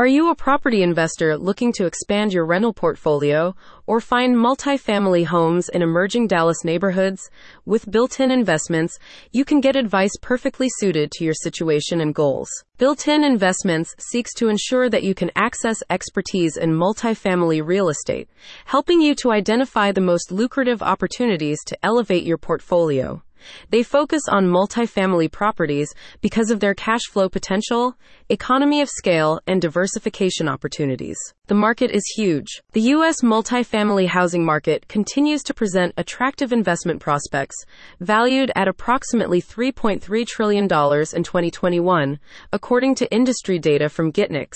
Are you a property investor looking to expand your rental portfolio or find multifamily homes in emerging Dallas neighborhoods? With Builtin Investments, you can get advice perfectly suited to your situation and goals. Builtin Investments seeks to ensure that you can access expertise in multifamily real estate, helping you to identify the most lucrative opportunities to elevate your portfolio. They focus on multifamily properties because of their cash flow potential, economy of scale, and diversification opportunities. The market is huge. The U.S. multifamily housing market continues to present attractive investment prospects, valued at approximately $3.3 trillion in 2021, according to industry data from Gitnux.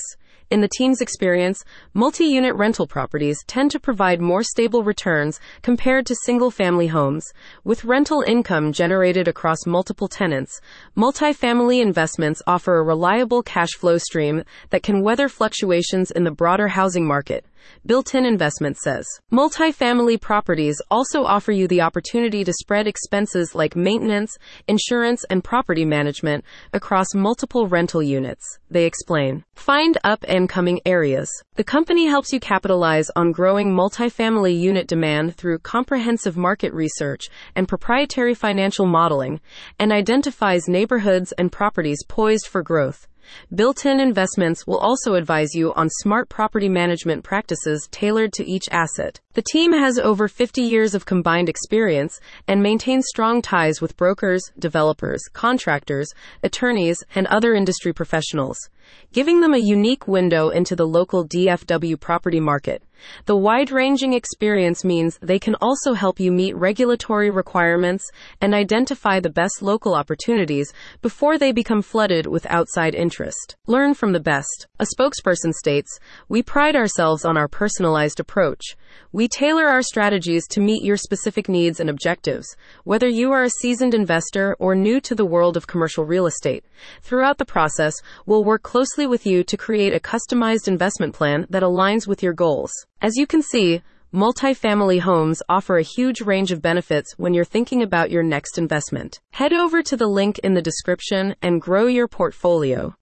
In the team's experience, multi unit rental properties tend to provide more stable returns compared to single family homes. With rental income generated across multiple tenants, multifamily investments offer a reliable cash flow stream that can weather fluctuations in the broader housing market. Builtin Investment says. Multifamily properties also offer you the opportunity to spread expenses like maintenance, insurance, and property management across multiple rental units, they explain. Find up and coming areas. The company helps you capitalize on growing multifamily unit demand through comprehensive market research and proprietary financial modeling, and identifies neighborhoods and properties poised for growth. Builtin Investments will also advise you on smart property management practices tailored to each asset. The team has over 50 years of combined experience and maintains strong ties with brokers, developers, contractors, attorneys, and other industry professionals, giving them a unique window into the local DFW property market. The wide ranging experience means they can also help you meet regulatory requirements and identify the best local opportunities before they become flooded with outside interest. Learn from the best. A spokesperson states We pride ourselves on our personalized approach. We tailor our strategies to meet your specific needs and objectives, whether you are a seasoned investor or new to the world of commercial real estate. Throughout the process, we'll work closely with you to create a customized investment plan that aligns with your goals. As you can see, multifamily homes offer a huge range of benefits when you're thinking about your next investment. Head over to the link in the description and grow your portfolio.